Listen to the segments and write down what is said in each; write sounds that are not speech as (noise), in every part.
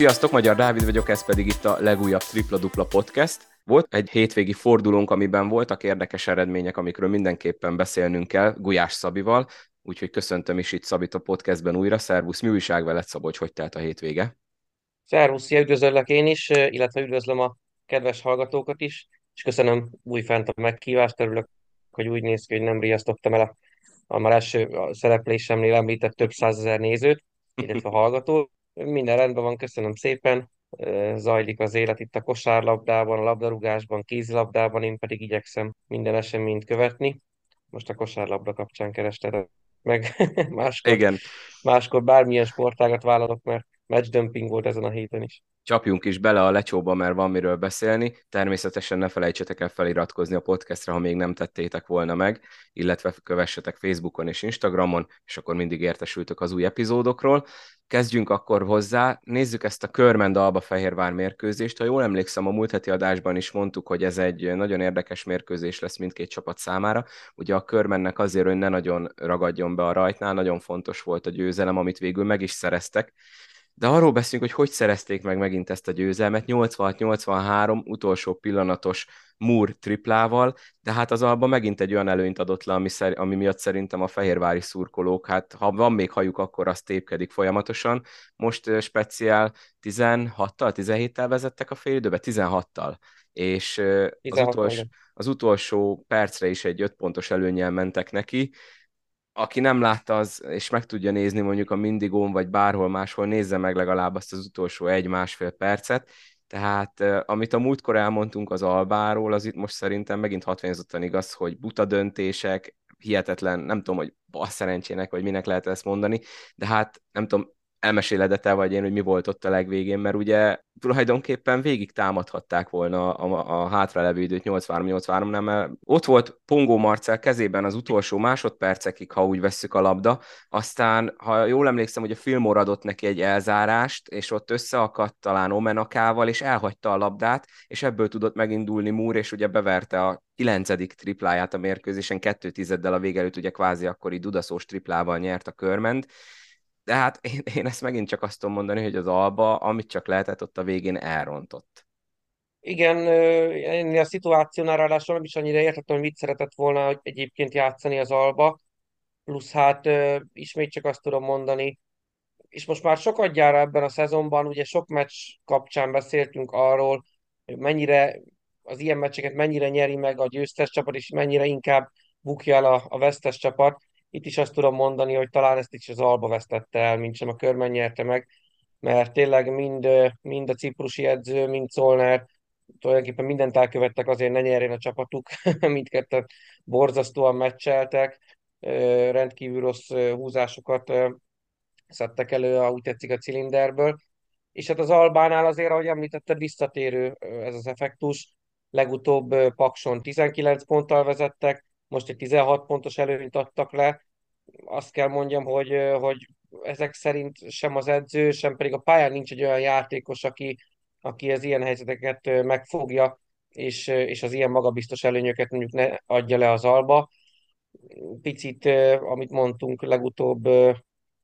Sziasztok, Magyar Dávid vagyok, ez pedig itt a legújabb Tripla Dupla Podcast. Volt egy hétvégi fordulónk, amiben voltak érdekes eredmények, amikről mindenképpen beszélnünk kell Gulyás Szabival, úgyhogy köszöntöm is itt Szabit a podcastben újra. Szervusz, mi újság veled Szabolcs, hogy telt a hétvége? Szervusz, szia, üdvözöllek én is, illetve üdvözlöm a kedves hallgatókat is, és köszönöm újfent a megkívást, örülök, hogy úgy néz ki, hogy nem riasztottam el a, a már első szereplésemnél említett több százezer nézőt, illetve (laughs) hallgatót. Minden rendben van, köszönöm szépen. Zajlik az élet itt a kosárlabdában, a labdarúgásban, kézilabdában, én pedig igyekszem minden eseményt követni. Most a kosárlabda kapcsán kerested meg (laughs) máskor, Igen. máskor bármilyen sportágat vállalok, mert matchdömping volt ezen a héten is csapjunk is bele a lecsóba, mert van miről beszélni. Természetesen ne felejtsetek el feliratkozni a podcastra, ha még nem tettétek volna meg, illetve kövessetek Facebookon és Instagramon, és akkor mindig értesültök az új epizódokról. Kezdjünk akkor hozzá, nézzük ezt a Körmend Alba Fehérvár mérkőzést. Ha jól emlékszem, a múlt heti adásban is mondtuk, hogy ez egy nagyon érdekes mérkőzés lesz mindkét csapat számára. Ugye a Körmennek azért, hogy ne nagyon ragadjon be a rajtnál, nagyon fontos volt a győzelem, amit végül meg is szereztek de arról beszélünk, hogy hogy szerezték meg megint ezt a győzelmet, 86-83 utolsó pillanatos Moore triplával, de hát az alba megint egy olyan előnyt adott le, ami, szer- ami miatt szerintem a fehérvári szurkolók, hát ha van még hajuk, akkor azt tépkedik folyamatosan. Most speciál 16-tal, 17-tel vezettek a félidőbe, 16-tal és az, utolsó, az utolsó percre is egy 5 pontos előnyel mentek neki, aki nem látta az, és meg tudja nézni mondjuk a Mindigón, vagy bárhol máshol, nézze meg legalább azt az utolsó egy-másfél percet. Tehát amit a múltkor elmondtunk az Albáról, az itt most szerintem megint hatványozottan igaz, hogy buta döntések, hihetetlen, nem tudom, hogy bal szerencsének, vagy minek lehet ezt mondani, de hát nem tudom, elmeséled te vagy én, hogy mi volt ott a legvégén, mert ugye tulajdonképpen végig támadhatták volna a, a hátralevő időt 83-83, nem, mert ott volt Pongó Marcel kezében az utolsó másodpercekig, ha úgy vesszük a labda, aztán, ha jól emlékszem, hogy a Filmor adott neki egy elzárást, és ott összeakadt talán Omenakával, és elhagyta a labdát, és ebből tudott megindulni Múr, és ugye beverte a kilencedik tripláját a mérkőzésen, kettő tizeddel a vége előtt, ugye kvázi akkori dudaszós triplával nyert a körment, de hát én, én ezt megint csak azt tudom mondani, hogy az Alba, amit csak lehetett, ott a végén elrontott. Igen, én a szituációnál ráadásul nem is annyira értettem, hogy mit szeretett volna hogy egyébként játszani az Alba, plusz hát ismét csak azt tudom mondani, és most már sokat gyára ebben a szezonban, ugye sok meccs kapcsán beszéltünk arról, hogy mennyire az ilyen meccseket mennyire nyeri meg a győztes csapat, és mennyire inkább bukja el a, a vesztes csapat. Itt is azt tudom mondani, hogy talán ezt is az Alba vesztette el, mint sem a körben nyerte meg, mert tényleg mind, mind a ciprusi edző, mind Szolner tulajdonképpen mindent elkövettek azért ne nyerjen a csapatuk, (laughs) mindketten borzasztóan meccseltek, rendkívül rossz húzásokat szedtek elő, úgy tetszik a cilinderből. És hát az Albánál azért, ahogy említetted, visszatérő ez az effektus. Legutóbb Pakson 19 ponttal vezettek, most egy 16 pontos előnyt adtak le. Azt kell mondjam, hogy, hogy ezek szerint sem az edző, sem pedig a pályán nincs egy olyan játékos, aki, aki az ilyen helyzeteket megfogja, és, és az ilyen magabiztos előnyöket mondjuk ne adja le az alba. Picit, amit mondtunk legutóbb,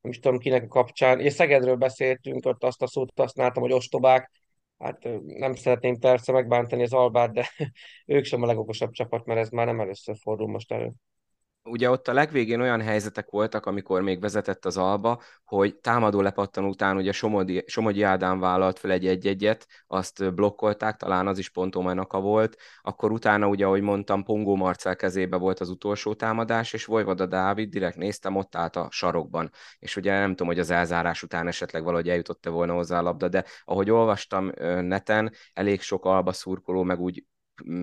nem is tudom kinek a kapcsán, és Szegedről beszéltünk, ott azt a szót használtam, hogy ostobák, hát nem szeretném persze megbántani az Albát, de (laughs) ők sem a legokosabb csapat, mert ez már nem először fordul most elő ugye ott a legvégén olyan helyzetek voltak, amikor még vezetett az Alba, hogy támadó lepattan után ugye Somogyi, Somogyi Ádám vállalt fel egy egy-egyet, azt blokkolták, talán az is pont Omenaka volt, akkor utána ugye, ahogy mondtam, Pongó Marcel kezébe volt az utolsó támadás, és Vojvoda Dávid, direkt néztem, ott állt a sarokban, és ugye nem tudom, hogy az elzárás után esetleg valahogy eljutott-e volna hozzá a labda, de ahogy olvastam neten, elég sok Alba szurkoló, meg úgy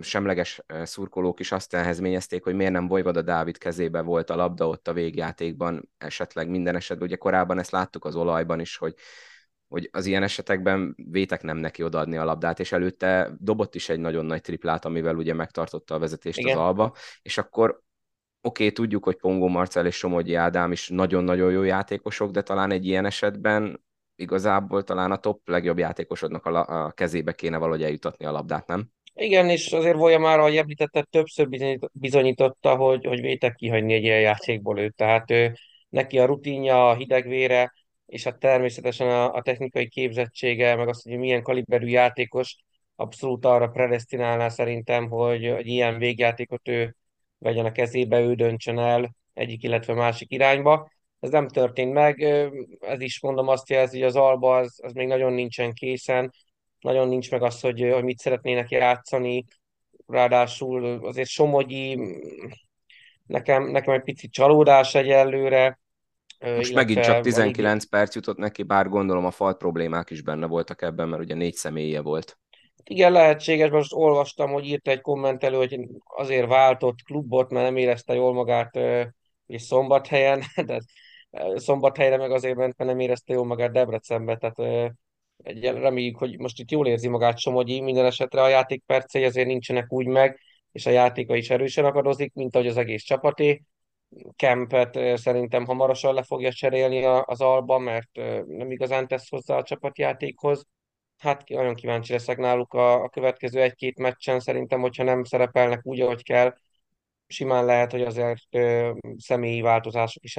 semleges szurkolók is azt elhezményezték, hogy miért nem Vojvoda Dávid kezébe volt a labda ott a végjátékban, esetleg minden esetben. Ugye korábban ezt láttuk az olajban is, hogy hogy az ilyen esetekben vétek nem neki odaadni a labdát, és előtte dobott is egy nagyon nagy triplát, amivel ugye megtartotta a vezetést Igen. az Alba, és akkor oké, okay, tudjuk, hogy Pongó Marcel és Somogyi Ádám is nagyon-nagyon jó játékosok, de talán egy ilyen esetben igazából talán a top legjobb játékosodnak a, la- a kezébe kéne valahogy eljutatni a labdát, nem? Igen, és azért már, ahogy említette, többször bizonyította, hogy, hogy vétek kihagyni egy ilyen játékból őt. Tehát ő, neki a rutinja, a hidegvére, és hát természetesen a, a technikai képzettsége, meg az, hogy milyen kaliberű játékos, abszolút arra predestinálná szerintem, hogy egy ilyen végjátékot ő vegyen a kezébe, ő döntsön el egyik, illetve másik irányba. Ez nem történt meg, ez is mondom azt jelzi, hogy az Alba az, az még nagyon nincsen készen, nagyon nincs meg az, hogy, hogy mit szeretnének játszani, ráadásul azért Somogyi nekem, nekem egy picit csalódás egyelőre, most megint csak 19 perc jutott neki, bár gondolom a falt problémák is benne voltak ebben, mert ugye négy személye volt. Igen, lehetséges, most olvastam, hogy írt egy kommentelő, hogy azért váltott klubot, mert nem érezte jól magát és szombathelyen, (laughs) de szombathelyre meg azért ment, mert nem érezte jól magát Debrecenbe, tehát egy, reméljük, hogy most itt jól érzi magát Somogyi, minden esetre a játék percei azért nincsenek úgy meg, és a játéka is erősen akadozik, mint ahogy az egész csapaté. Kempet szerintem hamarosan le fogja cserélni az Alba, mert nem igazán tesz hozzá a csapatjátékhoz. Hát nagyon kíváncsi leszek náluk a, a következő egy-két meccsen, szerintem, hogyha nem szerepelnek úgy, ahogy kell, simán lehet, hogy azért ö, személyi változások is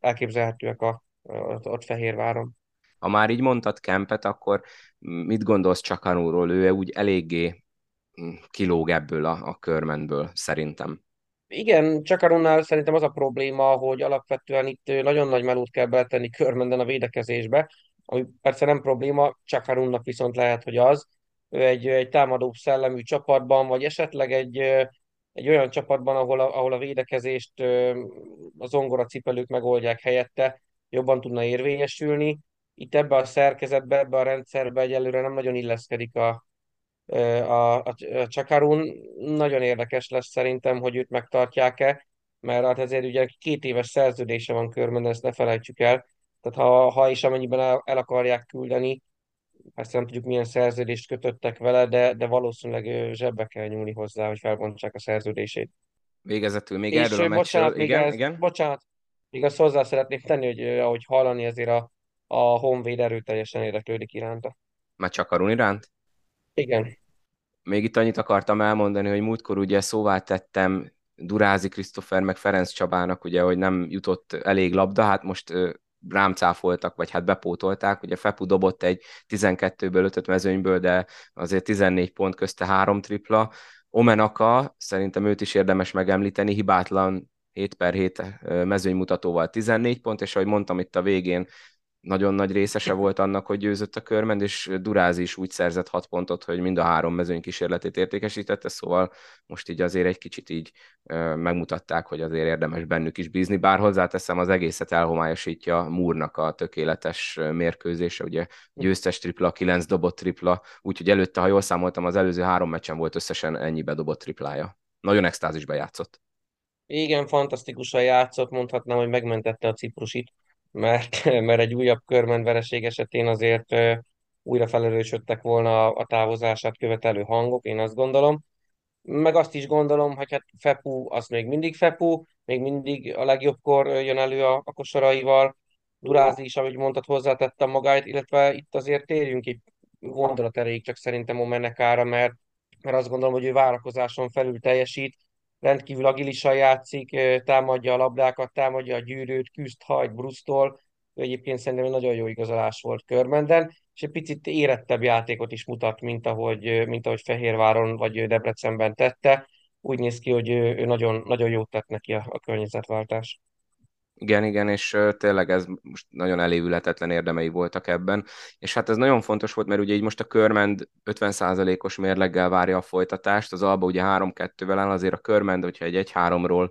elképzelhetőek a, ott, ott Fehérváron. Ha már így mondtad Kempet, akkor mit gondolsz Csakanúról? Ő úgy eléggé hm, kilóg ebből a, a körmenből, szerintem. Igen, Csakarunnál szerintem az a probléma, hogy alapvetően itt nagyon nagy melót kell beletenni körmenden a védekezésbe, ami persze nem probléma, Csakarunnak viszont lehet, hogy az. Ő egy, egy támadó szellemű csapatban, vagy esetleg egy, egy olyan csapatban, ahol a, ahol a védekezést az zongora cipelők megoldják helyette, jobban tudna érvényesülni. Itt ebbe a szerkezetbe, ebbe a rendszerbe egyelőre nem nagyon illeszkedik a, a, a, a Csakarun. Nagyon érdekes lesz szerintem, hogy őt megtartják-e, mert hát ezért ugye két éves szerződése van körben, ezt ne felejtsük el. Tehát ha, ha is amennyiben el, el akarják küldeni, persze nem tudjuk milyen szerződést kötöttek vele, de, de valószínűleg zsebbe kell nyúlni hozzá, hogy felbontsák a szerződését. Végezetül még és erről a meccsről, igen, ez, igen. Bocsánat, még azt hozzá szeretnék tenni, hogy ahogy hallani, ezért a, a Honvéd erőteljesen érdeklődik iránta. Már csak Arun iránt? Igen. Még itt annyit akartam elmondani, hogy múltkor ugye szóvá tettem Durázi Krisztofer meg Ferenc Csabának, ugye, hogy nem jutott elég labda, hát most rám cáfoltak, vagy hát bepótolták. Ugye Fepu dobott egy 12-ből 5 mezőnyből, de azért 14 pont közte három tripla. Omenaka, szerintem őt is érdemes megemlíteni, hibátlan 7 per 7 mezőnymutatóval 14 pont, és ahogy mondtam itt a végén, nagyon nagy részese volt annak, hogy győzött a körmend, és Durázi is úgy szerzett hat pontot, hogy mind a három mezőny kísérletét értékesítette, szóval most így azért egy kicsit így megmutatták, hogy azért érdemes bennük is bízni, bár hozzáteszem, az egészet elhomályosítja Múrnak a tökéletes mérkőzése, ugye győztes tripla, kilenc dobott tripla, úgyhogy előtte, ha jól számoltam, az előző három meccsen volt összesen ennyi bedobott triplája. Nagyon extázisbe játszott. Igen, fantasztikusan játszott, mondhatnám, hogy megmentette a ciprusit mert, (laughs) mert egy újabb körmenvereség esetén azért újra felerősödtek volna a távozását követelő hangok, én azt gondolom. Meg azt is gondolom, hogy hát Fepu az még mindig Fepu, még mindig a legjobbkor jön elő a, a kosaraival. Durázi is, ahogy mondtad, hozzátette magáit, illetve itt azért térjünk egy gondolat erejéig csak szerintem a menekára, mert, mert azt gondolom, hogy ő várakozáson felül teljesít, rendkívül agilisan játszik, támadja a labdákat, támadja a gyűrűt, küzd, hajt, brusztol. Ő egyébként szerintem egy nagyon jó igazolás volt Körmenden, és egy picit érettebb játékot is mutat, mint ahogy, mint ahogy Fehérváron vagy Debrecenben tette. Úgy néz ki, hogy ő nagyon, nagyon jót tett neki a, a környezetváltás. Igen, igen, és tényleg ez most nagyon elévületetlen érdemei voltak ebben, és hát ez nagyon fontos volt, mert ugye így most a Körmend 50%-os mérleggel várja a folytatást, az Alba ugye 3-2-vel áll, azért a Körmend, hogyha egy 1-3-ról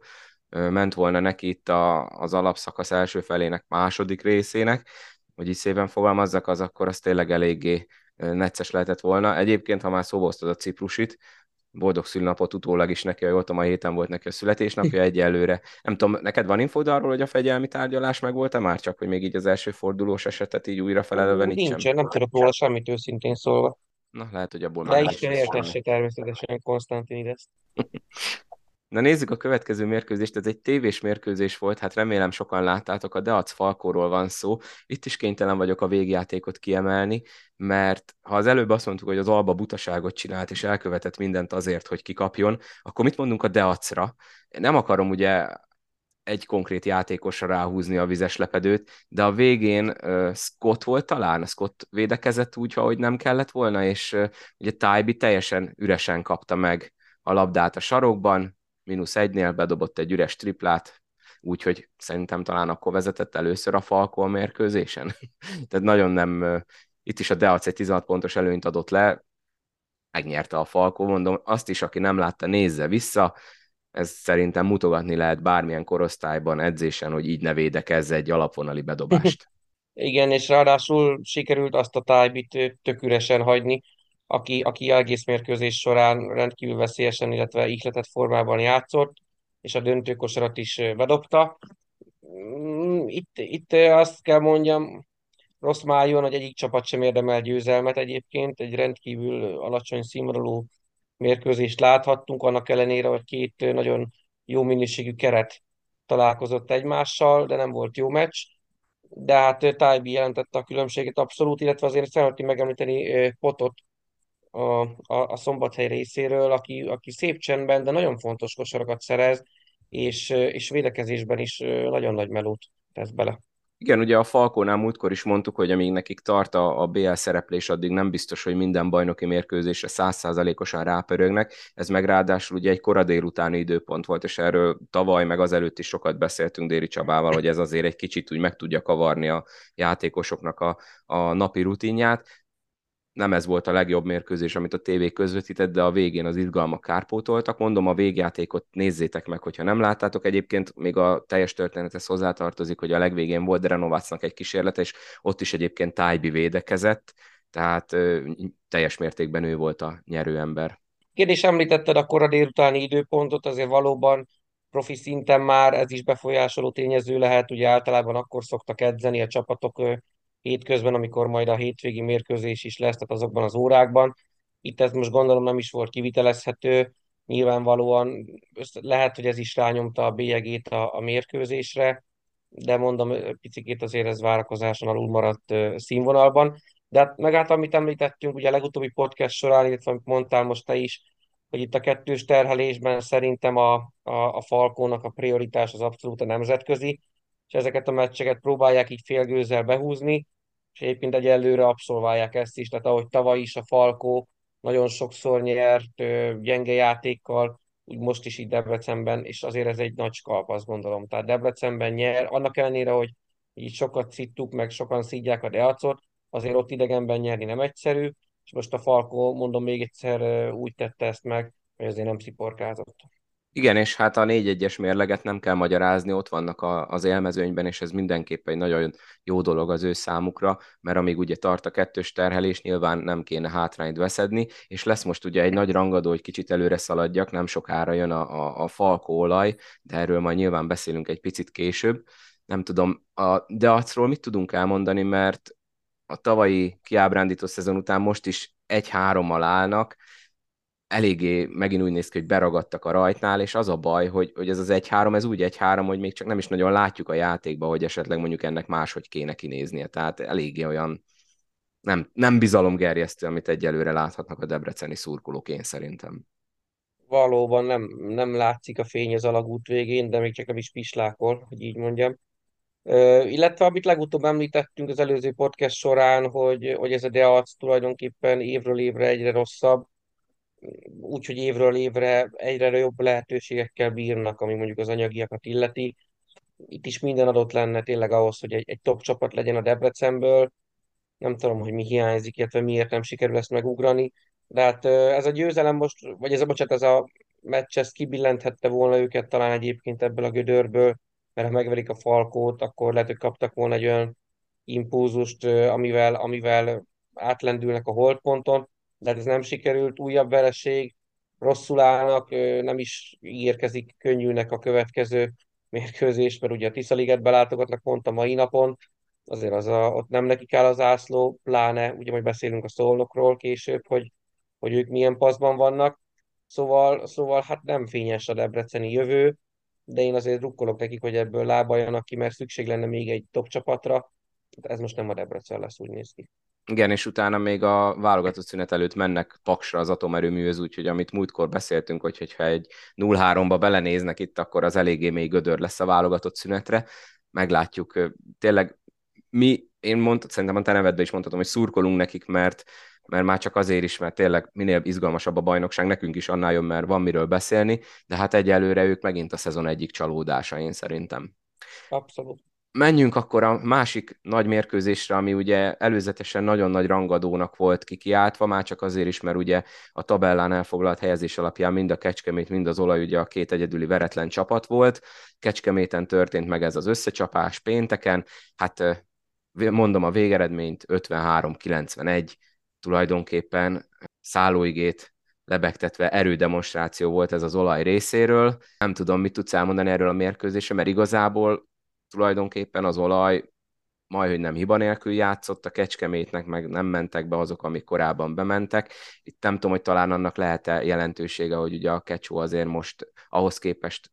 ment volna neki itt a, az alapszakasz első felének második részének, hogy így szépen fogalmazzak, az akkor az tényleg eléggé necces lehetett volna. Egyébként, ha már szóba a ciprusit, boldog szülnapot utólag is neki, hogy a héten volt neki a születésnapja (laughs) egyelőre. Nem tudom, neked van infód arról, hogy a fegyelmi tárgyalás meg volt-e már, csak hogy még így az első fordulós esetet így újra felelevenítsem? Nincs, nem tudok róla semmit őszintén szólva. Na, lehet, hogy abból De is értesse természetesen Konstantinides. (laughs) Na nézzük a következő mérkőzést, ez egy tévés mérkőzés volt, hát remélem sokan láttátok, a Deac Falkóról van szó. Itt is kénytelen vagyok a végjátékot kiemelni, mert ha az előbb azt mondtuk, hogy az Alba butaságot csinált, és elkövetett mindent azért, hogy kikapjon, akkor mit mondunk a Deacra? Nem akarom ugye egy konkrét játékosra ráhúzni a vizes lepedőt, de a végén uh, Scott volt talán, Scott védekezett úgy, ahogy nem kellett volna, és uh, ugye Tybee teljesen üresen kapta meg a labdát a sarokban, mínusz egynél bedobott egy üres triplát, úgyhogy szerintem talán akkor vezetett először a Falko a mérkőzésen. (laughs) Tehát nagyon nem, itt is a Deac egy 16 pontos előnyt adott le, megnyerte a Falko, mondom, azt is, aki nem látta, nézze vissza, ez szerintem mutogatni lehet bármilyen korosztályban, edzésen, hogy így ne védekezze egy alapvonali bedobást. (laughs) Igen, és ráadásul sikerült azt a tájbit tök üresen hagyni, aki, aki egész mérkőzés során rendkívül veszélyesen, illetve ihletett formában játszott, és a döntőkosarat is bedobta. Mm, itt, itt azt kell mondjam, rossz májon, hogy egyik csapat sem érdemel győzelmet egyébként, egy rendkívül alacsony színvonalú mérkőzést láthattunk, annak ellenére, hogy két nagyon jó minőségű keret találkozott egymással, de nem volt jó meccs. De hát Tybee jelentette a különbséget abszolút, illetve azért szeretném megemlíteni Potot a, a, a szombathely részéről, aki, aki szép csendben, de nagyon fontos kosarakat szerez, és, és védekezésben is nagyon nagy melót tesz bele. Igen, ugye a Falkónál múltkor is mondtuk, hogy amíg nekik tart a, a BL szereplés, addig nem biztos, hogy minden bajnoki mérkőzésre százszázalékosan rápörögnek. Ez meg ráadásul ugye egy kora délutáni időpont volt, és erről tavaly meg azelőtt is sokat beszéltünk Déri Csabával, hogy ez azért egy kicsit úgy meg tudja kavarni a játékosoknak a, a napi rutinját nem ez volt a legjobb mérkőzés, amit a tévé közvetített, de a végén az izgalmak kárpótoltak. Mondom, a végjátékot nézzétek meg, hogyha nem láttátok. Egyébként még a teljes történethez hozzátartozik, hogy a legvégén volt Drenovacnak egy kísérlet, és ott is egyébként Tájbi védekezett, tehát ö, teljes mértékben ő volt a nyerőember. Kérdés, említetted a kora délutáni időpontot, azért valóban profi szinten már ez is befolyásoló tényező lehet, ugye általában akkor szoktak edzeni a csapatok hétközben, amikor majd a hétvégi mérkőzés is lesz, tehát azokban az órákban. Itt ez most gondolom nem is volt kivitelezhető, nyilvánvalóan lehet, hogy ez is rányomta a bélyegét a, a mérkőzésre, de mondom, picit azért ez várakozáson alul maradt színvonalban. De hát meg hát, amit említettünk, ugye a legutóbbi podcast során, illetve amit mondtál most te is, hogy itt a kettős terhelésben szerintem a, a, a Falkónak a prioritás az abszolút a nemzetközi, és ezeket a meccseket próbálják így félgőzzel behúzni, és egyébként egyelőre abszolválják ezt is, tehát ahogy tavaly is a Falkó nagyon sokszor nyert gyenge játékkal, úgy most is itt Debrecenben, és azért ez egy nagy skalp, azt gondolom. Tehát Debrecenben nyer, annak ellenére, hogy így sokat szittuk, meg sokan szídják a Deacot, azért ott idegenben nyerni nem egyszerű, és most a Falkó, mondom még egyszer, úgy tette ezt meg, hogy azért nem sziporkázott. Igen, és hát a 4-1-es mérleget nem kell magyarázni, ott vannak a, az élmezőnyben, és ez mindenképp egy nagyon jó dolog az ő számukra, mert amíg ugye tart a kettős terhelés, nyilván nem kéne hátrányt veszedni, és lesz most ugye egy nagy rangadó, hogy kicsit előre szaladjak, nem sokára jön a, a, a falkó olaj, de erről majd nyilván beszélünk egy picit később. Nem tudom, a Deacról mit tudunk elmondani, mert a tavalyi kiábrándító szezon után most is egy-hárommal állnak, eléggé megint úgy néz ki, hogy beragadtak a rajtnál, és az a baj, hogy, hogy ez az 1-3, ez úgy 1-3, hogy még csak nem is nagyon látjuk a játékba, hogy esetleg mondjuk ennek máshogy kéne kinéznie. Tehát eléggé olyan nem, nem bizalomgerjesztő, amit egyelőre láthatnak a debreceni szurkolók, én szerintem. Valóban nem, nem látszik a fény az alagút végén, de még csak nem is pislákol, hogy így mondjam. Uh, illetve amit legutóbb említettünk az előző podcast során, hogy, hogy ez a Deac tulajdonképpen évről évre egyre rosszabb, úgyhogy évről évre egyre jobb lehetőségekkel bírnak, ami mondjuk az anyagiakat illeti. Itt is minden adott lenne tényleg ahhoz, hogy egy, egy top csapat legyen a Debrecenből. Nem tudom, hogy mi hiányzik, illetve miért nem sikerül ezt megugrani. De hát ez a győzelem most, vagy ez a bocsánat, ez a meccs, ez kibillenthette volna őket talán egyébként ebből a gödörből, mert ha megverik a Falkót, akkor lehet, hogy kaptak volna egy olyan impulzust, amivel, amivel átlendülnek a holdponton de hát ez nem sikerült, újabb vereség, rosszul állnak, nem is érkezik könnyűnek a következő mérkőzés, mert ugye a Tiszaliget belátogatnak pont a mai napon, azért az a, ott nem nekik áll az ászló, pláne, ugye majd beszélünk a szolnokról később, hogy, hogy ők milyen paszban vannak, szóval, szóval hát nem fényes a debreceni jövő, de én azért rukkolok nekik, hogy ebből lábaljanak ki, mert szükség lenne még egy top csapatra, ez most nem a Debrecen lesz, úgy néz ki. Igen, és utána még a válogatott szünet előtt mennek Paksra az atomerőműhöz, úgyhogy amit múltkor beszéltünk, hogy hogyha egy 0-3-ba belenéznek itt, akkor az eléggé még gödör lesz a válogatott szünetre. Meglátjuk. Tényleg mi, én mondtam, szerintem a te nevedbe is mondhatom, hogy szurkolunk nekik, mert mert már csak azért is, mert tényleg minél izgalmasabb a bajnokság, nekünk is annál jön, mert van miről beszélni, de hát egyelőre ők megint a szezon egyik csalódása, én szerintem. Abszolút. Menjünk akkor a másik nagy mérkőzésre, ami ugye előzetesen nagyon nagy rangadónak volt kikiáltva, már csak azért is, mert ugye a tabellán elfoglalt helyezés alapján mind a Kecskemét, mind az olaj ugye a két egyedüli veretlen csapat volt. Kecskeméten történt meg ez az összecsapás pénteken, hát mondom a végeredményt 53-91, tulajdonképpen szállóigét lebegtetve erődemonstráció volt ez az olaj részéről. Nem tudom, mit tudsz elmondani erről a mérkőzésről, mert igazából tulajdonképpen az olaj majd, hogy nem hiba nélkül játszott a Kecskemétnek, meg nem mentek be azok, amik korábban bementek. Itt nem tudom, hogy talán annak lehet-e jelentősége, hogy ugye a Kecsó azért most ahhoz képest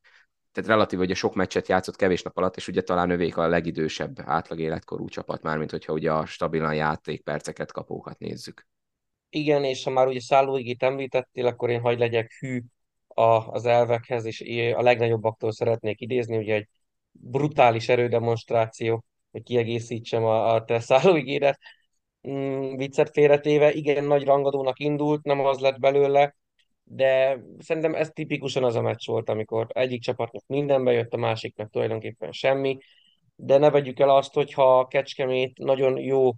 tehát relatív, hogy a sok meccset játszott kevés nap alatt, és ugye talán övék a legidősebb átlag életkorú csapat, mármint hogyha ugye a stabilan játékperceket kapókat nézzük. Igen, és ha már ugye szállóigét említettél, akkor én hagy legyek hű a, az elvekhez, és a legnagyobbaktól szeretnék idézni, ugye egy brutális erődemonstráció, hogy kiegészítsem a, a te szállóigédet. Mm, viccet félretéve, igen, nagy rangadónak indult, nem az lett belőle, de szerintem ez tipikusan az a meccs volt, amikor egyik csapatnak minden bejött, a másiknak tulajdonképpen semmi, de ne vegyük el azt, hogyha a Kecskemét nagyon jó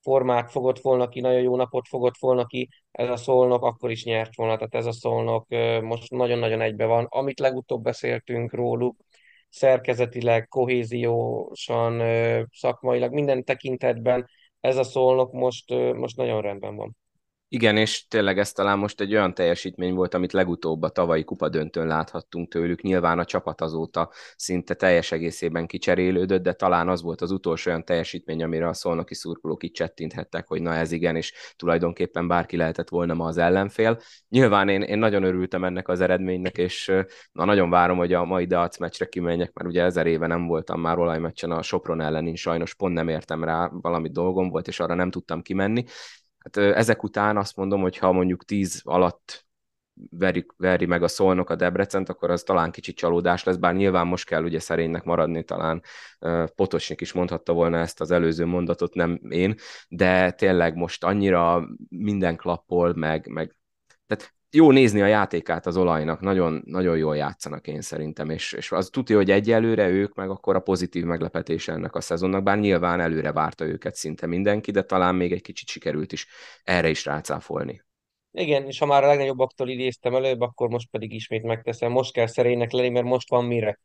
formát fogott volna ki, nagyon jó napot fogott volna ki, ez a szolnok akkor is nyert volna, tehát ez a szolnok most nagyon-nagyon egybe van. Amit legutóbb beszéltünk róluk, szerkezetileg, kohéziósan, szakmailag, minden tekintetben ez a szolnok most, most nagyon rendben van. Igen, és tényleg ez talán most egy olyan teljesítmény volt, amit legutóbb a tavalyi kupadöntőn láthattunk tőlük. Nyilván a csapat azóta szinte teljes egészében kicserélődött, de talán az volt az utolsó olyan teljesítmény, amire a szolnoki szurkolók itt csettinthettek, hogy na ez igen, és tulajdonképpen bárki lehetett volna ma az ellenfél. Nyilván én, én nagyon örültem ennek az eredménynek, és na, nagyon várom, hogy a mai Darts meccsre kimenjek, mert ugye ezer éve nem voltam már olajmeccsen a Sopron ellen, én sajnos pont nem értem rá, valami dolgom volt, és arra nem tudtam kimenni Hát ezek után azt mondom, hogy ha mondjuk 10 alatt veri, veri meg a szolnok a Debrecent, akkor az talán kicsit csalódás lesz, bár nyilván most kell ugye szerénynek maradni, talán Potosnik is mondhatta volna ezt az előző mondatot, nem én, de tényleg most annyira minden klappol, meg, meg tehát jó nézni a játékát az olajnak, nagyon, nagyon jól játszanak én szerintem, és, és az tudja, hogy egyelőre ők meg akkor a pozitív meglepetés ennek a szezonnak, bár nyilván előre várta őket szinte mindenki, de talán még egy kicsit sikerült is erre is rácáfolni. Igen, és ha már a legnagyobbaktól idéztem előbb, akkor most pedig ismét megteszem. Most kell szerénynek lenni, mert most van mire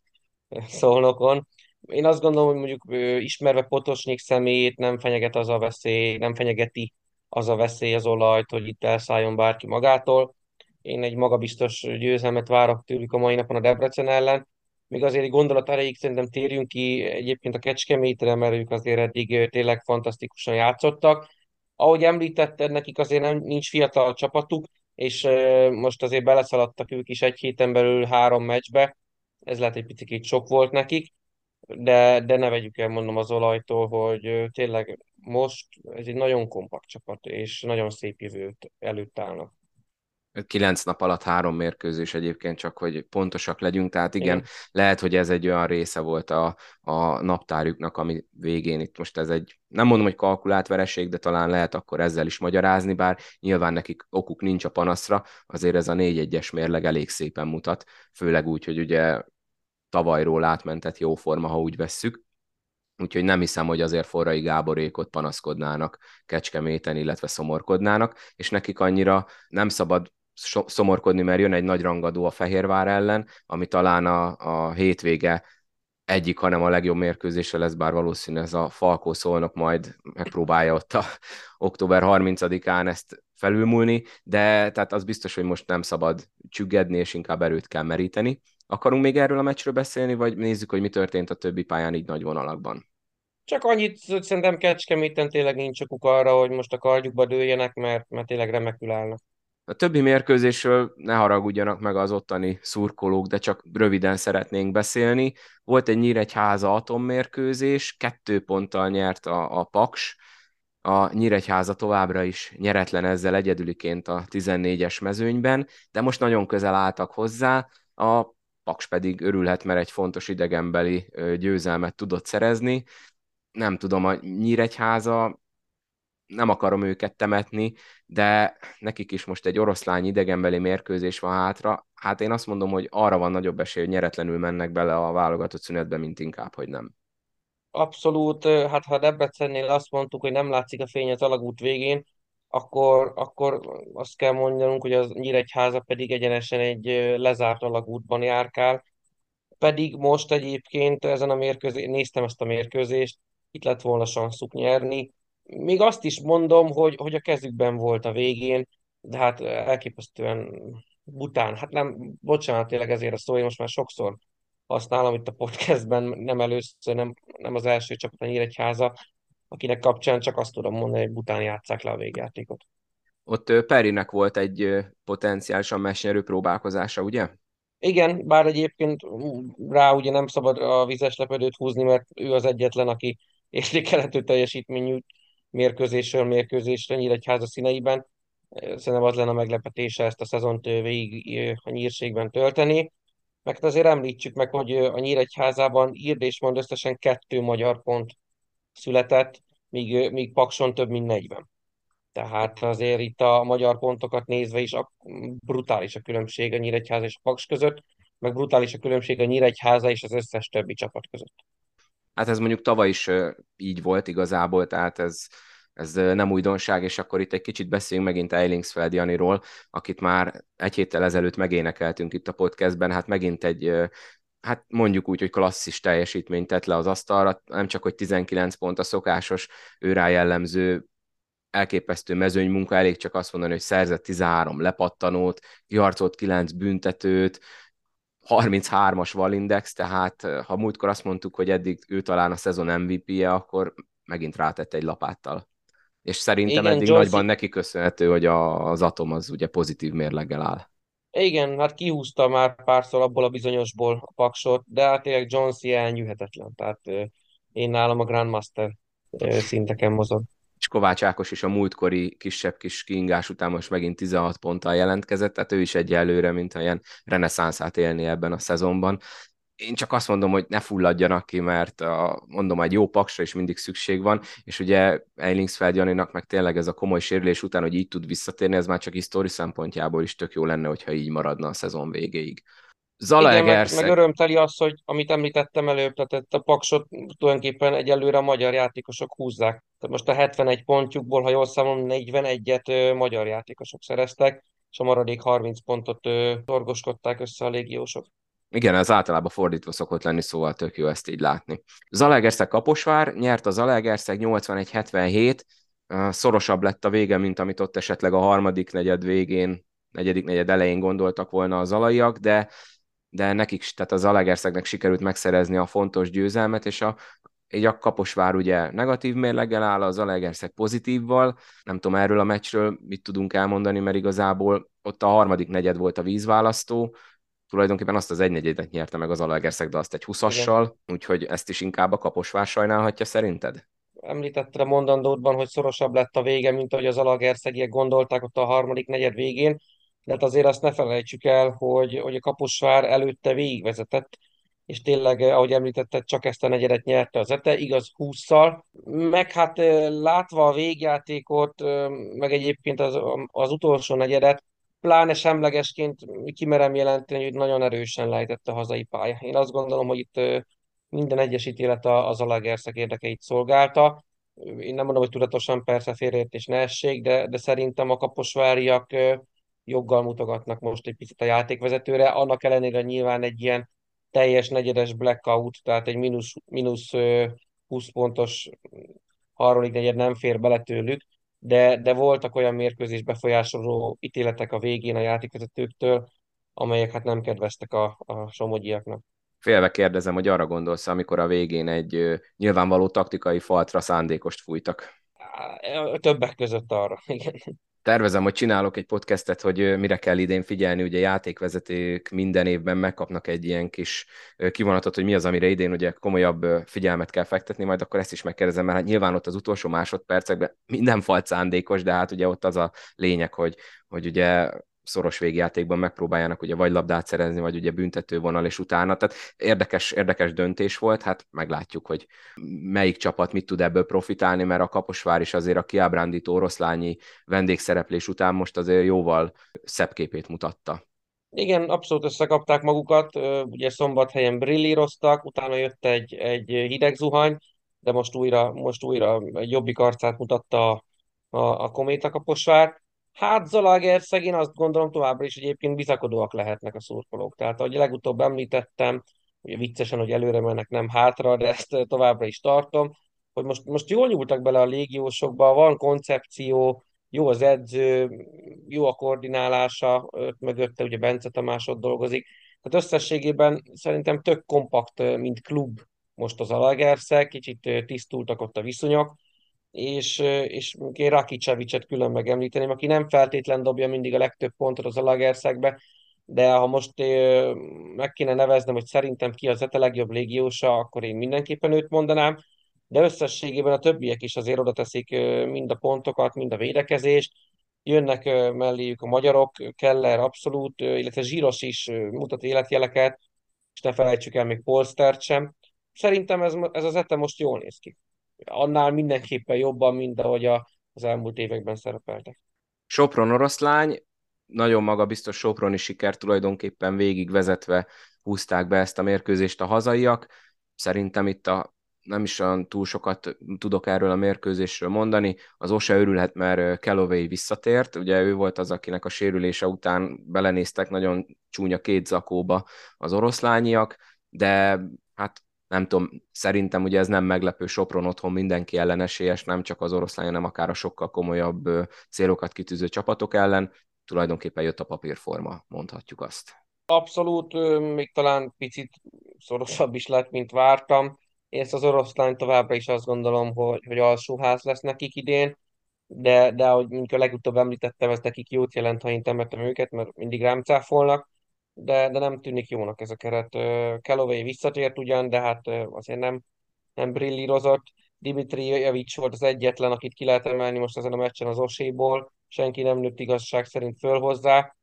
(laughs) szolnokon. Én azt gondolom, hogy mondjuk ismerve Potosnyik személyét nem fenyeget az a veszély, nem fenyegeti az a veszély az olajt, hogy itt elszálljon bárki magától én egy magabiztos győzelmet várok tőlük a mai napon a Debrecen ellen. Még azért egy gondolat erejéig szerintem térjünk ki egyébként a Kecskemétre, mert ők azért eddig tényleg fantasztikusan játszottak. Ahogy említetted, nekik azért nem, nincs fiatal csapatuk, és most azért beleszaladtak ők is egy héten belül három meccsbe. Ez lehet egy picit sok volt nekik, de, de ne vegyük el, mondom az olajtól, hogy tényleg most ez egy nagyon kompakt csapat, és nagyon szép jövőt előtt állnak kilenc nap alatt három mérkőzés egyébként, csak hogy pontosak legyünk, tehát igen, igen. lehet, hogy ez egy olyan része volt a, a naptárjuknak, ami végén itt most ez egy, nem mondom, hogy kalkulált vereség, de talán lehet akkor ezzel is magyarázni, bár nyilván nekik okuk nincs a panaszra, azért ez a 4-1-es mérleg elég szépen mutat, főleg úgy, hogy ugye tavalyról átmentett jó forma, ha úgy vesszük, úgyhogy nem hiszem, hogy azért Forrai Gáborékot panaszkodnának Kecskeméten, illetve szomorkodnának, és nekik annyira nem szabad szomorkodni, mert jön egy nagy rangadó a Fehérvár ellen, ami talán a, a hétvége egyik, hanem a legjobb mérkőzése lesz, bár valószínű ez a Falkó szólnak majd megpróbálja ott a október 30-án ezt felülmúlni, de tehát az biztos, hogy most nem szabad csüggedni, és inkább erőt kell meríteni. Akarunk még erről a meccsről beszélni, vagy nézzük, hogy mi történt a többi pályán így nagy vonalakban? Csak annyit, hogy szerintem Kecskeméten tényleg nincs okuk arra, hogy most a kardjukba dőljenek, mert, mert tényleg remekül állnak. A többi mérkőzésről ne haragudjanak meg az ottani szurkolók, de csak röviden szeretnénk beszélni. Volt egy Nyíregyháza atommérkőzés, kettő ponttal nyert a, a Paks, a, Nyíregyháza továbbra is nyeretlen ezzel egyedüliként a 14-es mezőnyben, de most nagyon közel álltak hozzá, a Paks pedig örülhet, mert egy fontos idegenbeli győzelmet tudott szerezni. Nem tudom, a Nyíregyháza nem akarom őket temetni, de nekik is most egy oroszlány idegenbeli mérkőzés van hátra. Hát én azt mondom, hogy arra van nagyobb esély, hogy nyeretlenül mennek bele a válogatott szünetbe, mint inkább, hogy nem. Abszolút, hát ha Debrecennél azt mondtuk, hogy nem látszik a fény az alagút végén, akkor, akkor azt kell mondanunk, hogy az Nyíregyháza pedig egyenesen egy lezárt alagútban járkál. Pedig most egyébként ezen a mérkőzésen, néztem ezt a mérkőzést, itt lett volna sanszuk nyerni, még azt is mondom, hogy, hogy a kezükben volt a végén, de hát elképesztően bután. Hát nem, bocsánat tényleg ezért a szó, én most már sokszor használom itt a podcastben, nem először, nem, nem az első csapat a Nyíregyháza, akinek kapcsán csak azt tudom mondani, hogy bután játszák le a végjátékot. Ott Perinek volt egy potenciálisan mesnyerő próbálkozása, ugye? Igen, bár egyébként rá ugye nem szabad a vizes lepedőt húzni, mert ő az egyetlen, aki értékelhető teljesítményű mérkőzésről mérkőzésre Nyíregyháza színeiben. Szerintem az lenne a meglepetése ezt a szezont végig a nyírségben tölteni. Meg hát azért említsük meg, hogy a Nyíregyházában írd és mond összesen kettő magyar pont született, míg, míg Pakson több mint 40. Tehát azért itt a magyar pontokat nézve is a, brutális a különbség a Nyíregyháza és a Paks között, meg brutális a különbség a Nyíregyháza és az összes többi csapat között. Hát ez mondjuk tavaly is így volt igazából, tehát ez, ez nem újdonság, és akkor itt egy kicsit beszéljünk megint Eilingsfeld Janiról, akit már egy héttel ezelőtt megénekeltünk itt a podcastben, hát megint egy hát mondjuk úgy, hogy klasszis teljesítményt tett le az asztalra, nem csak, hogy 19 pont a szokásos őrá jellemző elképesztő mezőny munka, elég csak azt mondani, hogy szerzett 13 lepattanót, kiharcolt 9 büntetőt, 33-as valindex, tehát ha múltkor azt mondtuk, hogy eddig ő talán a szezon MVP-je, akkor megint rátett egy lapáttal. És szerintem Igen, eddig Joyce... nagyban neki köszönhető, hogy a, az Atom az ugye pozitív mérleggel áll. Igen, hát kihúzta már párszor abból a bizonyosból a paksot, de hát tényleg Jones elnyűhetetlen. Tehát én nálam a Grandmaster szinteken mozog és Kovács Ákos is a múltkori kisebb kis kiingás után most megint 16 ponttal jelentkezett, tehát ő is egy előre, mint ilyen reneszánszát élni ebben a szezonban. Én csak azt mondom, hogy ne fulladjanak ki, mert a, mondom, egy jó paksra is mindig szükség van, és ugye Eilingsfeld Janinak meg tényleg ez a komoly sérülés után, hogy így tud visszatérni, ez már csak históri szempontjából is tök jó lenne, hogyha így maradna a szezon végéig. Zalaegerszeg. Meg, meg örömteli az, hogy amit említettem előbb, tehát a paksot tulajdonképpen egyelőre a magyar játékosok húzzák. Tehát most a 71 pontjukból, ha jól számolom, 41-et ö, magyar játékosok szereztek, és a maradék 30 pontot torgoskodták össze a légiósok. Igen, ez általában fordítva szokott lenni, szóval tök jó ezt így látni. Zalaegerszeg Kaposvár, nyert a Zalaegerszeg 81-77, szorosabb lett a vége, mint amit ott esetleg a harmadik negyed végén, negyedik negyed elején gondoltak volna az alaiak, de de nekik, tehát az Alegerszegnek sikerült megszerezni a fontos győzelmet, és a, így a Kaposvár ugye negatív mérleggel áll, az Alegerszeg pozitívval. Nem tudom erről a meccsről mit tudunk elmondani, mert igazából ott a harmadik negyed volt a vízválasztó, tulajdonképpen azt az egynegyedet nyerte meg az Alegerszeg, de azt egy 20-assal, úgyhogy ezt is inkább a Kaposvár sajnálhatja szerinted? Említetted a mondandódban, hogy szorosabb lett a vége, mint ahogy az Alagerszegiek gondolták ott a harmadik negyed végén de hát azért azt ne felejtsük el, hogy, hogy a Kaposvár előtte végigvezetett, és tényleg, ahogy említetted, csak ezt a negyedet nyerte az ETE, igaz 20-szal, meg hát látva a végjátékot, meg egyébként az, az utolsó negyedet, pláne semlegesként kimerem jelenteni, hogy nagyon erősen lejtett a hazai pálya. Én azt gondolom, hogy itt minden egyes ítélet az Alagerszek érdekeit szolgálta. Én nem mondom, hogy tudatosan persze félreértés ne essék, de, de szerintem a kaposváriak joggal mutogatnak most egy picit a játékvezetőre, annak ellenére nyilván egy ilyen teljes negyedes blackout, tehát egy mínusz, mínusz 20 pontos harmadik negyed nem fér bele tőlük, de, de voltak olyan mérkőzés befolyásoló ítéletek a végén a játékvezetőktől, amelyek hát nem kedveztek a, a somogyiaknak. Félve kérdezem, hogy arra gondolsz, amikor a végén egy nyilvánvaló taktikai faltra szándékost fújtak. Többek között arra, (laughs) igen. Tervezem, hogy csinálok egy podcastet, hogy mire kell idén figyelni, ugye játékvezetők minden évben megkapnak egy ilyen kis kivonatot, hogy mi az, amire idén ugye komolyabb figyelmet kell fektetni, majd akkor ezt is megkérdezem, mert hát nyilván ott az utolsó másodpercekben minden falt szándékos, de hát ugye ott az a lényeg, hogy, hogy ugye szoros végjátékban megpróbáljanak ugye vagy labdát szerezni, vagy ugye büntetővonal és utána. Tehát érdekes, érdekes döntés volt, hát meglátjuk, hogy melyik csapat mit tud ebből profitálni, mert a Kaposvár is azért a kiábrándító oroszlányi vendégszereplés után most azért jóval szebb képét mutatta. Igen, abszolút összekapták magukat, ugye szombathelyen brillíroztak, utána jött egy, egy hideg zuhany, de most újra, most újra jobbik arcát mutatta a, a, a Kométa Kaposvár Hát Zalaegerszeg, én azt gondolom továbbra is egyébként bizakodóak lehetnek a szurkolók. Tehát ahogy legutóbb említettem, ugye viccesen, hogy előre mennek, nem hátra, de ezt továbbra is tartom, hogy most, most jól nyúltak bele a légiósokba, van koncepció, jó az edző, jó a koordinálása, mögötte ugye Bence Tamás ott dolgozik. Tehát összességében szerintem tök kompakt, mint klub most az Alagerszeg, kicsit tisztultak ott a viszonyok, és, és Rakicevicet külön megemlíteném, aki nem feltétlen dobja mindig a legtöbb pontot az Alagerszegbe, de ha most meg kéne neveznem, hogy szerintem ki az a legjobb légiósa, akkor én mindenképpen őt mondanám, de összességében a többiek is azért oda teszik mind a pontokat, mind a védekezést, jönnek melléjük a magyarok, Keller abszolút, illetve Zsíros is mutat életjeleket, és ne felejtsük el még Polstert sem. Szerintem ez, ez az ete most jól néz ki annál mindenképpen jobban, mint ahogy a, az elmúlt években szerepeltek. Sopron oroszlány, nagyon maga biztos Soproni siker tulajdonképpen végigvezetve húzták be ezt a mérkőzést a hazaiak. Szerintem itt a nem is olyan túl sokat tudok erről a mérkőzésről mondani. Az Ose örülhet, mert Kelloway visszatért. Ugye ő volt az, akinek a sérülése után belenéztek nagyon csúnya két zakóba az oroszlányiak, de hát nem tudom, szerintem ugye ez nem meglepő, Sopron otthon mindenki ellen esélyes, nem csak az oroszlány, hanem akár a sokkal komolyabb célokat kitűző csapatok ellen. Tulajdonképpen jött a papírforma, mondhatjuk azt. Abszolút, még talán picit szorosabb is lett, mint vártam. Én ezt az oroszlány továbbra is azt gondolom, hogy, hogy alsóház lesz nekik idén, de, de ahogy mint a legutóbb említettem, ez nekik jót jelent, ha én temetem őket, mert mindig rám cáfolnak de, de nem tűnik jónak ez a keret. Kelloway visszatért ugyan, de hát azért nem, nem brillírozott. Dimitri Javics volt az egyetlen, akit ki lehet emelni most ezen a meccsen az oséból. Senki nem nőtt igazság szerint föl hozzá.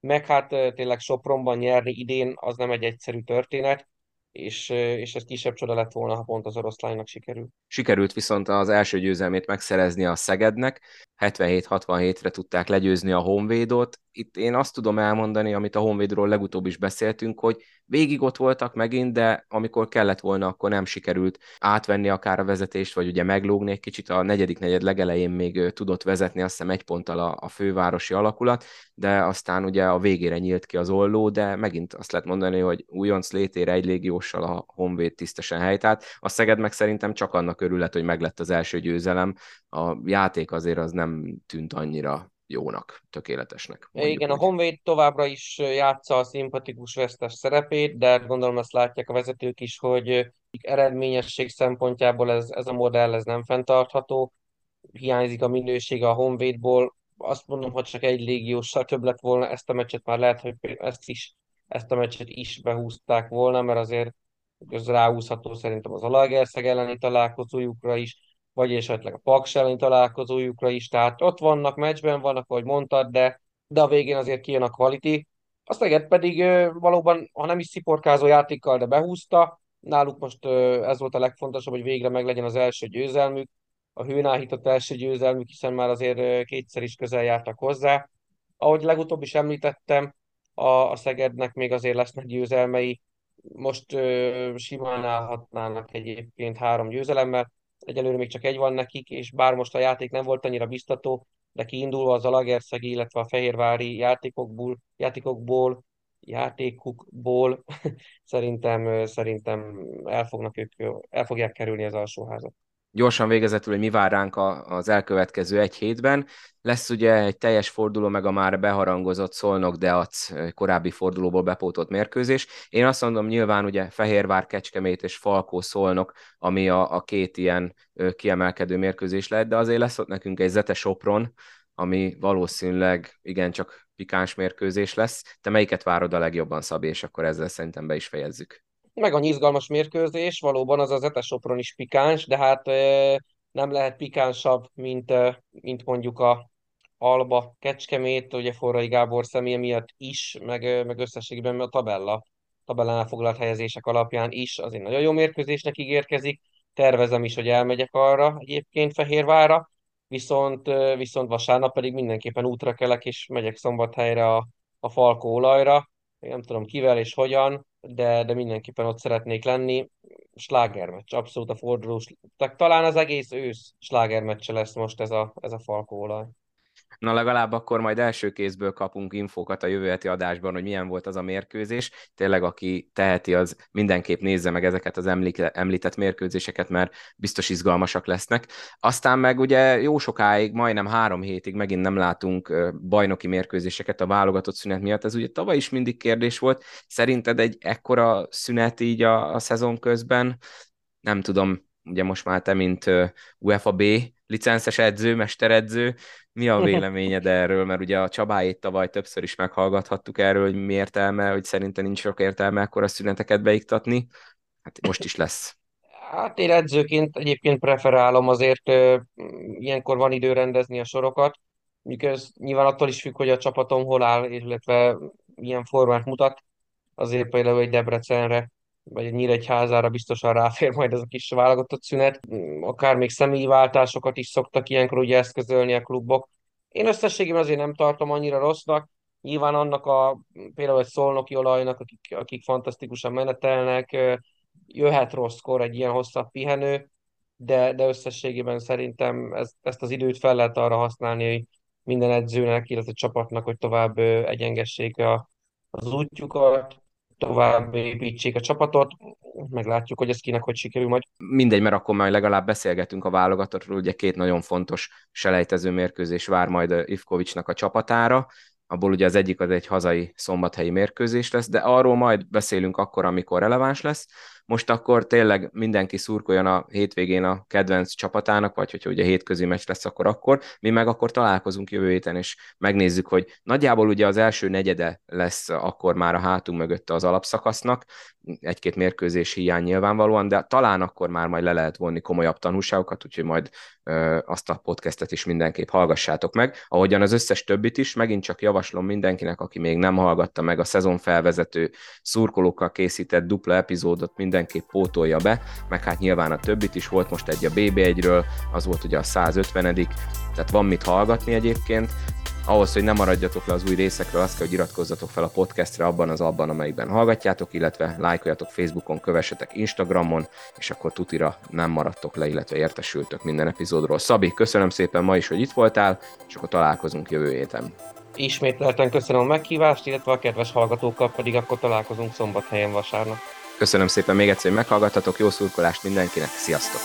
Meg hát tényleg Sopronban nyerni idén az nem egy egyszerű történet és, és ez kisebb csoda lett volna, ha pont az oroszlánynak sikerült. Sikerült viszont az első győzelmét megszerezni a Szegednek, 77-67-re tudták legyőzni a Honvédot. Itt én azt tudom elmondani, amit a Honvédról legutóbb is beszéltünk, hogy végig ott voltak megint, de amikor kellett volna, akkor nem sikerült átvenni akár a vezetést, vagy ugye meglógni egy kicsit. A negyedik negyed legelején még tudott vezetni, azt hiszem egy ponttal a, a fővárosi alakulat, de aztán ugye a végére nyílt ki az olló, de megint azt lehet mondani, hogy újonc létére egy légióssal a Honvéd tisztesen helytált. A Szeged meg szerintem csak annak örülhet, hogy meglett az első győzelem. A játék azért az nem tűnt annyira jónak, tökéletesnek. Igen, úgy. a Honvéd továbbra is játsza a szimpatikus vesztes szerepét, de gondolom azt látják a vezetők is, hogy eredményesség szempontjából ez, ez a modell ez nem fenntartható, hiányzik a minősége a Honvédból, azt mondom, hogy csak egy légióssal több lett volna, ezt a meccset már lehet, hogy ezt is, ezt a meccset is behúzták volna, mert azért ez ráhúzható szerintem az Alagerszeg elleni találkozójukra is, vagy esetleg a Paks elleni találkozójukra is, tehát ott vannak, meccsben vannak, ahogy mondtad, de, de a végén azért kijön a quality. A Szeged pedig valóban, ha nem is sziporkázó játékkal, de behúzta, náluk most ez volt a legfontosabb, hogy végre meglegyen az első győzelmük, a hőn áhított első győzelmük, hiszen már azért kétszer is közel jártak hozzá. Ahogy legutóbb is említettem, a, a Szegednek még azért lesznek győzelmei, most ö, simán állhatnának egyébként három győzelemmel, egyelőre még csak egy van nekik, és bár most a játék nem volt annyira biztató, de kiindulva az Alagerszegi, illetve a Fehérvári játékokból, játékokból, játékukból (laughs) szerintem, szerintem el, fognak ők, el fogják kerülni az alsóházat gyorsan végezetül, hogy mi vár ránk az elkövetkező egy hétben. Lesz ugye egy teljes forduló, meg a már beharangozott Szolnok Deac korábbi fordulóból bepótolt mérkőzés. Én azt mondom, nyilván ugye Fehérvár, Kecskemét és Falkó Szolnok, ami a, a két ilyen kiemelkedő mérkőzés lehet, de azért lesz ott nekünk egy Zete Sopron, ami valószínűleg igencsak pikáns mérkőzés lesz. Te melyiket várod a legjobban, Szabi, és akkor ezzel szerintem be is fejezzük. Meg a izgalmas mérkőzés, valóban az az Etesopron is pikáns, de hát nem lehet pikánsabb, mint, mint mondjuk a Alba, Kecskemét, ugye Forrai Gábor személye miatt is, meg, meg összességben a tabella, tabellánál foglalt helyezések alapján is, azért nagyon jó mérkőzésnek ígérkezik. Tervezem is, hogy elmegyek arra egyébként Fehérvára, viszont, viszont vasárnap pedig mindenképpen útra kelek, és megyek szombathelyre a, a Falkó olajra. Nem tudom kivel és hogyan, de, de mindenképpen ott szeretnék lenni. Slágermeccs, abszolút a fordulós. Talán az egész ősz slágermeccse lesz most ez a, ez a Falkó olaj. Na legalább akkor majd első kézből kapunk infókat a jövő heti adásban, hogy milyen volt az a mérkőzés. Tényleg, aki teheti, az mindenképp nézze meg ezeket az említett mérkőzéseket, mert biztos izgalmasak lesznek. Aztán meg ugye jó sokáig, majdnem három hétig megint nem látunk bajnoki mérkőzéseket a válogatott szünet miatt. Ez ugye tavaly is mindig kérdés volt. Szerinted egy ekkora szünet így a, a szezon közben? Nem tudom, ugye most már te, mint UEFA B licences edző, mesteredző, mi a véleményed erről? Mert ugye a Csabáit tavaly többször is meghallgathattuk erről, hogy mi értelme, hogy szerintem nincs sok értelme akkor a szüneteket beiktatni. Hát most is lesz. Hát én edzőként egyébként preferálom, azért ö, ilyenkor van idő rendezni a sorokat. Ez nyilván attól is függ, hogy a csapatom hol áll, illetve milyen formát mutat. Azért például egy Debrecenre vagy egy Nyíregyházára biztosan ráfér majd ez a kis válogatott szünet. Akár még személyi váltásokat is szoktak ilyenkor ugye eszközölni a klubok. Én összességében azért nem tartom annyira rossznak. Nyilván annak a például egy szolnoki olajnak, akik, akik fantasztikusan menetelnek, jöhet rosszkor egy ilyen hosszabb pihenő, de, de összességében szerintem ez, ezt az időt fel lehet arra használni, hogy minden edzőnek, illetve csapatnak, hogy tovább egyengessék a, az útjukat, tovább építsék a csapatot, meglátjuk, hogy ez kinek hogy sikerül majd. Mindegy, mert akkor majd legalább beszélgetünk a válogatottról, ugye két nagyon fontos selejtező mérkőzés vár majd Ivkovicsnak a csapatára, abból ugye az egyik az egy hazai szombathelyi mérkőzés lesz, de arról majd beszélünk akkor, amikor releváns lesz. Most akkor tényleg mindenki szurkoljon a hétvégén a kedvenc csapatának, vagy hogyha ugye hétközi meccs lesz, akkor akkor. Mi meg akkor találkozunk jövő héten, és megnézzük, hogy nagyjából ugye az első negyede lesz akkor már a hátunk mögött az alapszakasznak, egy-két mérkőzés hiány nyilvánvalóan, de talán akkor már majd le lehet vonni komolyabb tanulságokat, úgyhogy majd ö, azt a podcastet is mindenképp hallgassátok meg. Ahogyan az összes többit is, megint csak javaslom mindenkinek, aki még nem hallgatta meg a szezon felvezető szurkolókkal készített dupla epizódot, mindenképp pótolja be, meg hát nyilván a többit is volt most egy a BB1-ről, az volt ugye a 150 tehát van mit hallgatni egyébként, ahhoz, hogy ne maradjatok le az új részekről, azt kell, hogy iratkozzatok fel a podcastre abban az abban, amelyikben hallgatjátok, illetve lájkoljatok Facebookon, kövessetek Instagramon, és akkor tutira nem maradtok le, illetve értesültök minden epizódról. Szabi, köszönöm szépen ma is, hogy itt voltál, és akkor találkozunk jövő héten. Ismételten köszönöm a meghívást, illetve a kedves hallgatókkal pedig akkor találkozunk szombathelyen vasárnap. Köszönöm szépen még egyszer, hogy meghallgattatok, jó szurkolást mindenkinek, sziasztok!